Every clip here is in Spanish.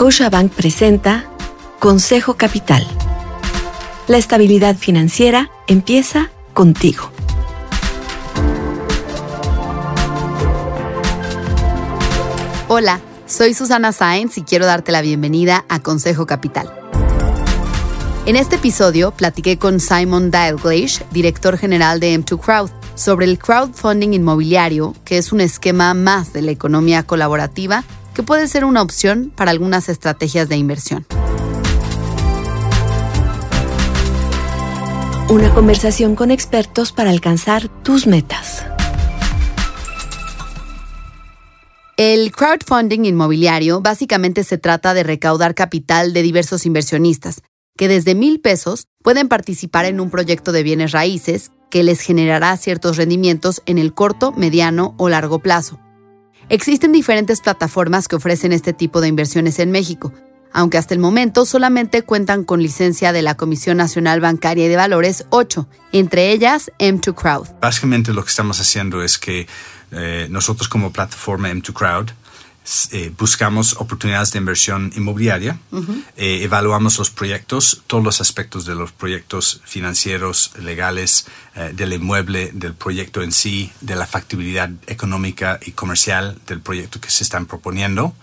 Scotiabank presenta Consejo Capital. La estabilidad financiera empieza contigo. Hola, soy Susana Sáenz y quiero darte la bienvenida a Consejo Capital. En este episodio platiqué con Simon Dalglish, director general de M2 Crowd, sobre el crowdfunding inmobiliario, que es un esquema más de la economía colaborativa que puede ser una opción para algunas estrategias de inversión. Una conversación con expertos para alcanzar tus metas. El crowdfunding inmobiliario básicamente se trata de recaudar capital de diversos inversionistas, que desde mil pesos pueden participar en un proyecto de bienes raíces que les generará ciertos rendimientos en el corto, mediano o largo plazo. Existen diferentes plataformas que ofrecen este tipo de inversiones en México, aunque hasta el momento solamente cuentan con licencia de la Comisión Nacional Bancaria y de Valores 8, entre ellas M2 Crowd. Básicamente lo que estamos haciendo es que eh, nosotros como plataforma M2 Crowd eh, buscamos oportunidades de inversión inmobiliaria, eh, evaluamos los proyectos, todos los aspectos de los proyectos financieros, legales, eh, del inmueble, del proyecto en sí, de la factibilidad económica y comercial del proyecto que se están proponiendo.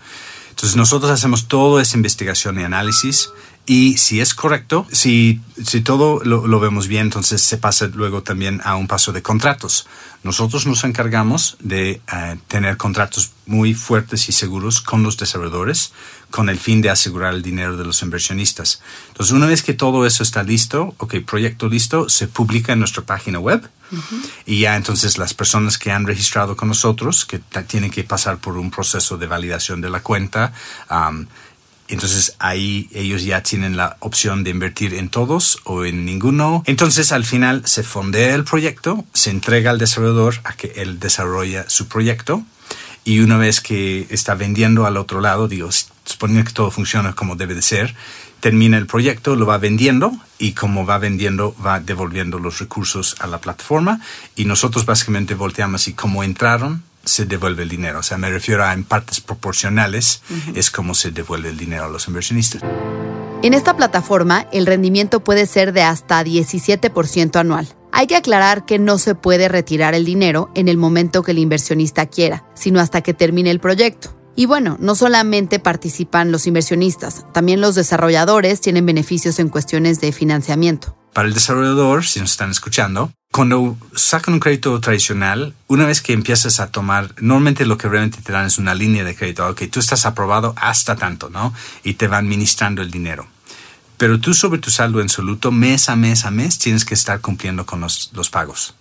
Entonces nosotros hacemos toda esa investigación y análisis y si es correcto, si, si todo lo, vemos bien, entonces se pasa luego también a un paso de contratos. Nosotros nos encargamos de eh, tener contratos muy fuertes y seguros con los desarrolladores con el fin de asegurar el dinero de los inversionistas. Entonces, una vez que todo eso está listo, ok, proyecto listo, se publica en nuestra página web y ya entonces las personas que han registrado con nosotros, que tienen que pasar por un proceso de validación de la cuenta, entonces ahí ellos ya tienen la opción de invertir en todos o en ninguno. Entonces al final se fondea el proyecto, se entrega al desarrollador a que él desarrolla su proyecto y una vez que está vendiendo al otro lado, digo, suponiendo que todo funciona como debe de ser, termina el proyecto, lo va vendiendo y como va vendiendo va devolviendo los recursos a la plataforma y nosotros básicamente volteamos y como entraron se devuelve el dinero. O sea, me refiero a en partes proporcionales, es como se devuelve el dinero a los inversionistas. En esta plataforma, el rendimiento puede ser de hasta 17% anual. Hay que aclarar que no se puede retirar el dinero en el momento que el inversionista quiera, sino hasta que termine el proyecto. Y bueno, no solamente participan los inversionistas, también los desarrolladores tienen beneficios en cuestiones de financiamiento. Para el desarrollador, si nos están escuchando, cuando sacan un crédito tradicional, una vez que empiezas a tomar, normalmente lo que realmente te dan es una línea de crédito. Ok, tú estás aprobado hasta tanto, ¿no? Y te van ministrando el dinero. Pero tú sobre tu saldo absoluto, mes a mes a mes, tienes que estar cumpliendo con los, pagos.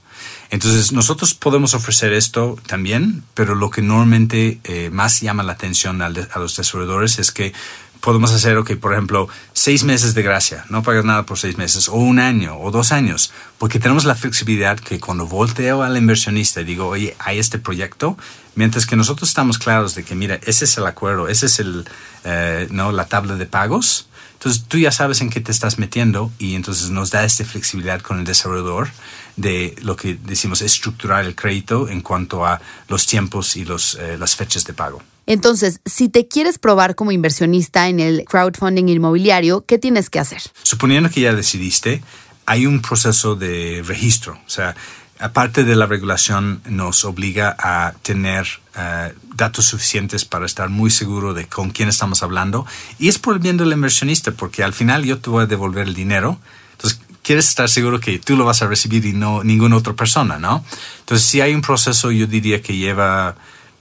Entonces, nosotros podemos ofrecer esto también, pero lo que normalmente eh, más llama la atención a los desarrolladores es que podemos hacer, ok, por ejemplo, seis meses de gracia, no pagas nada por seis meses, o un año, o dos años, porque tenemos la flexibilidad que cuando volteo al inversionista y digo, oye, hay este proyecto, mientras que nosotros estamos claros de que, mira, ese es el acuerdo, ese es el, eh, ¿no? la tabla de pagos, entonces tú ya sabes en qué te estás metiendo y entonces nos da esta flexibilidad con el desarrollador de lo que decimos estructurar el crédito en cuanto a los tiempos y los, eh, las fechas de pago. Entonces, si te quieres probar como inversionista en el crowdfunding inmobiliario, ¿qué tienes que hacer? Suponiendo que ya decidiste, hay un proceso de registro. O sea, aparte de la regulación, nos obliga a tener eh, datos suficientes para estar muy seguro de con quién estamos hablando. Y es por el bien del inversionista, porque al final yo te voy a devolver el dinero. Entonces, quieres estar seguro que tú lo vas a recibir y no ninguna otra persona, ¿no? Entonces, si hay un proceso, yo diría que lleva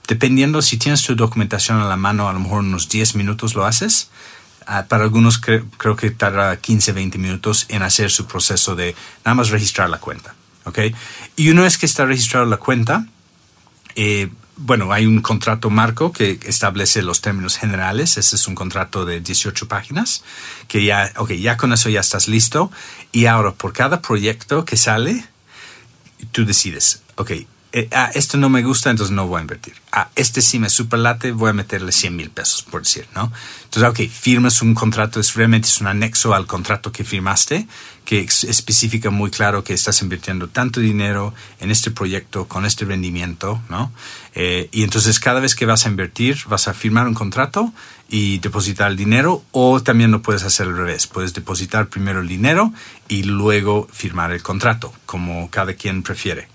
dependiendo si tienes tu documentación a la mano, a lo mejor unos 10 minutos lo haces. Ah, para algunos creo que tarda 15, 20 minutos en hacer su proceso de nada más registrar la cuenta. ¿Okay? Y una vez que está registrada la cuenta, eh, bueno, hay un contrato marco que establece los términos generales. Ese es un contrato de 18 páginas, que ya, ok, ya con eso ya estás listo. Y ahora, por cada proyecto que sale, tú decides, ok, eh, ah, esto no me gusta, entonces no voy a invertir. Ah, este sí me superlate, voy a meterle 100 mil pesos, por decir, ¿no? Entonces, ok, firmas un contrato, es realmente es un anexo al contrato que firmaste, que especifica muy claro que estás invirtiendo tanto dinero en este proyecto con este rendimiento, ¿no? Eh, y entonces cada vez que vas a invertir, vas a firmar un contrato y depositar el dinero o también lo puedes hacer al revés. Puedes depositar primero el dinero y luego firmar el contrato, como cada quien prefiere.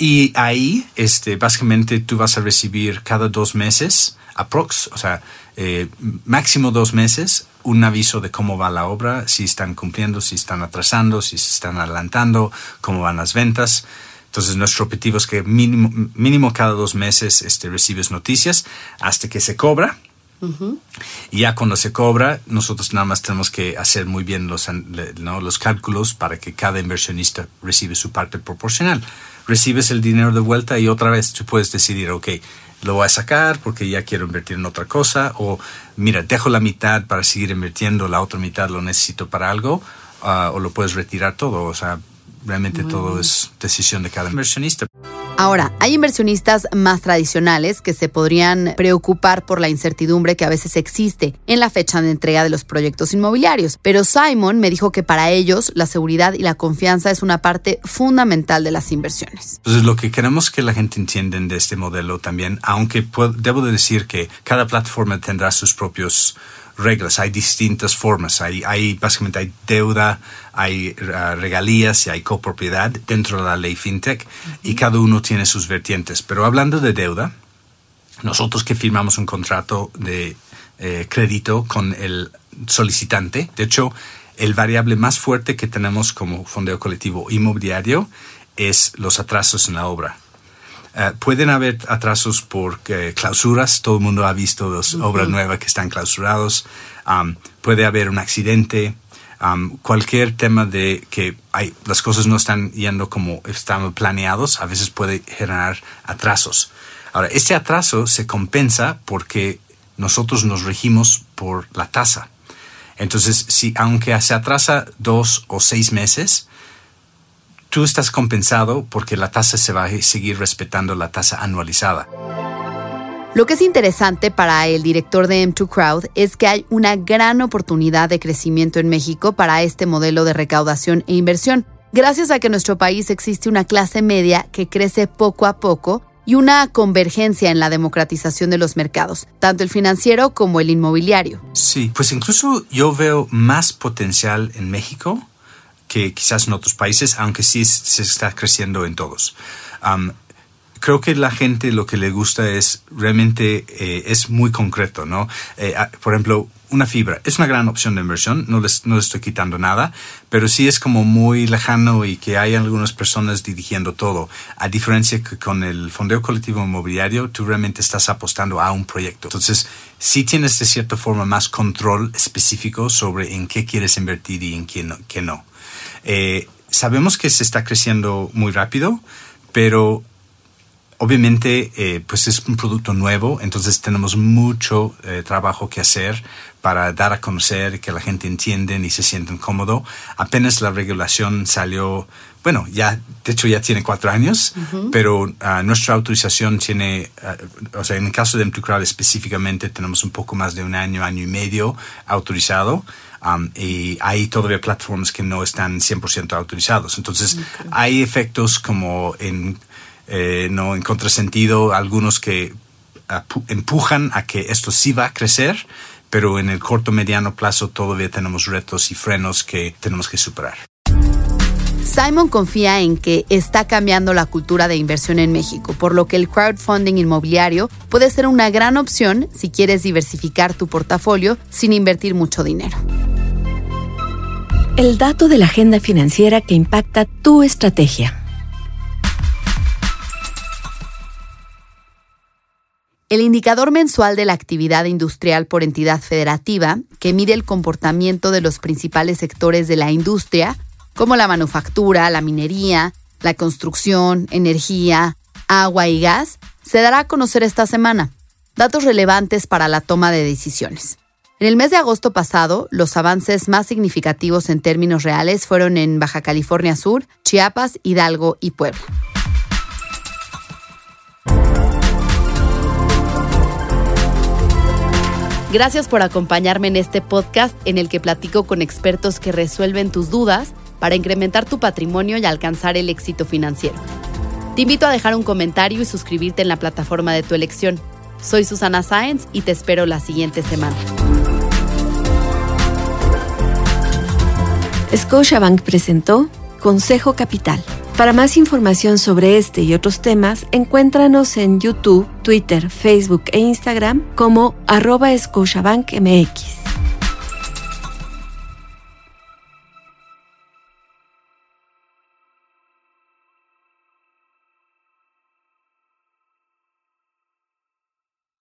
Y ahí, este, básicamente tú vas a recibir cada dos meses, aprox, o sea, eh, máximo dos meses, un aviso de cómo va la obra, si están cumpliendo, si están atrasando, si se están adelantando, cómo van las ventas. Entonces nuestro objetivo es que mínimo, mínimo cada dos meses este, recibes noticias hasta que se cobra. Y ya cuando se cobra, nosotros nada más tenemos que hacer muy bien los, los cálculos para que cada inversionista reciba su parte proporcional. Recibes el dinero de vuelta y otra vez tú puedes decidir, ok, lo voy a sacar porque ya quiero invertir en otra cosa o mira, dejo la mitad para seguir invirtiendo, la otra mitad lo necesito para algo ah, o lo puedes retirar todo, o sea, realmente todo es decisión de cada inversionista. Ahora, hay inversionistas más tradicionales que se podrían preocupar por la incertidumbre que a veces existe en la fecha de entrega de los proyectos inmobiliarios, pero Simon me dijo que para ellos la seguridad y la confianza es una parte fundamental de las inversiones. Entonces, lo que queremos que la gente entienda de este modelo también, aunque debo de decir que cada plataforma tendrá sus propios reglas, hay distintas formas, hay, hay básicamente hay deuda, hay uh, regalías y hay copropiedad dentro de la ley FinTech y cada uno tiene sus vertientes. Pero hablando de deuda, nosotros que firmamos un contrato de eh, crédito con el solicitante, de hecho, el variable más fuerte que tenemos como fondeo colectivo inmobiliario es los atrasos en la obra. Eh, pueden haber atrasos por eh, clausuras, todo el mundo ha visto las obras nuevas que están clausurados, puede haber un accidente, cualquier tema de que hay, las cosas no están yendo como están planeados, a veces puede generar atrasos. Ahora, este atraso se compensa porque nosotros nos regimos por la tasa. Entonces, si aunque se atrasa dos o seis meses, tú estás compensado porque la tasa se va a seguir respetando la tasa anualizada. Lo que es interesante para el director de M2 Crowd es que hay una gran oportunidad de crecimiento en México para este modelo de recaudación e inversión, gracias a que en nuestro país existe una clase media que crece poco a poco y una convergencia en la democratización de los mercados, tanto el financiero como el inmobiliario. Sí, pues incluso yo veo más potencial en México que quizás en otros países, aunque sí se está creciendo en todos. creo que la gente lo que le gusta es realmente eh, es muy concreto, ¿no? Eh, por ejemplo, una fibra es una gran opción de inversión, no les, no estoy quitando nada, pero sí es como muy lejano y que hay algunas personas dirigiendo todo. A diferencia que con el fondeo colectivo inmobiliario, tú realmente estás apostando a un proyecto. Entonces, sí tienes de cierta forma más control específico sobre en qué quieres invertir y en qué no. Qué no. Eh, sabemos que se está creciendo muy rápido, pero obviamente eh, pues es un producto nuevo, entonces tenemos mucho eh, trabajo que hacer para dar a conocer, que la gente entienda y se sienten cómodo. Apenas la regulación salió, bueno, ya, de hecho ya tiene cuatro años, pero ah, nuestra autorización tiene, ah, o sea, en el caso de M2Crowd específicamente tenemos un poco más de un año, año y medio autorizado. Um, y hay todavía plataformas que no están 100% autorizados. Entonces, hay efectos como en, eh, no en contrasentido, algunos que empujan a que esto sí va a crecer, pero en el corto mediano plazo todavía tenemos retos y frenos que tenemos que superar. Simon confía en que está cambiando la cultura de inversión en México, por lo que el crowdfunding inmobiliario puede ser una gran opción si quieres diversificar tu portafolio sin invertir mucho dinero. El dato de la agenda financiera que impacta tu estrategia. El indicador mensual de la actividad industrial por entidad federativa, que mide el comportamiento de los principales sectores de la industria, como la manufactura, la minería, la construcción, energía, agua y gas, se dará a conocer esta semana. Datos relevantes para la toma de decisiones. En el mes de agosto pasado, los avances más significativos en términos reales fueron en Baja California Sur, Chiapas, Hidalgo y Puebla. Gracias por acompañarme en este podcast en el que platico con expertos que resuelven tus dudas para incrementar tu patrimonio y alcanzar el éxito financiero. Te invito a dejar un comentario y suscribirte en la plataforma de tu elección. Soy Susana Sáenz y te espero la siguiente semana. Scotiabank presentó Consejo Capital. Para más información sobre este y otros temas, encuéntranos en YouTube, Twitter, Facebook e Instagram como arroba.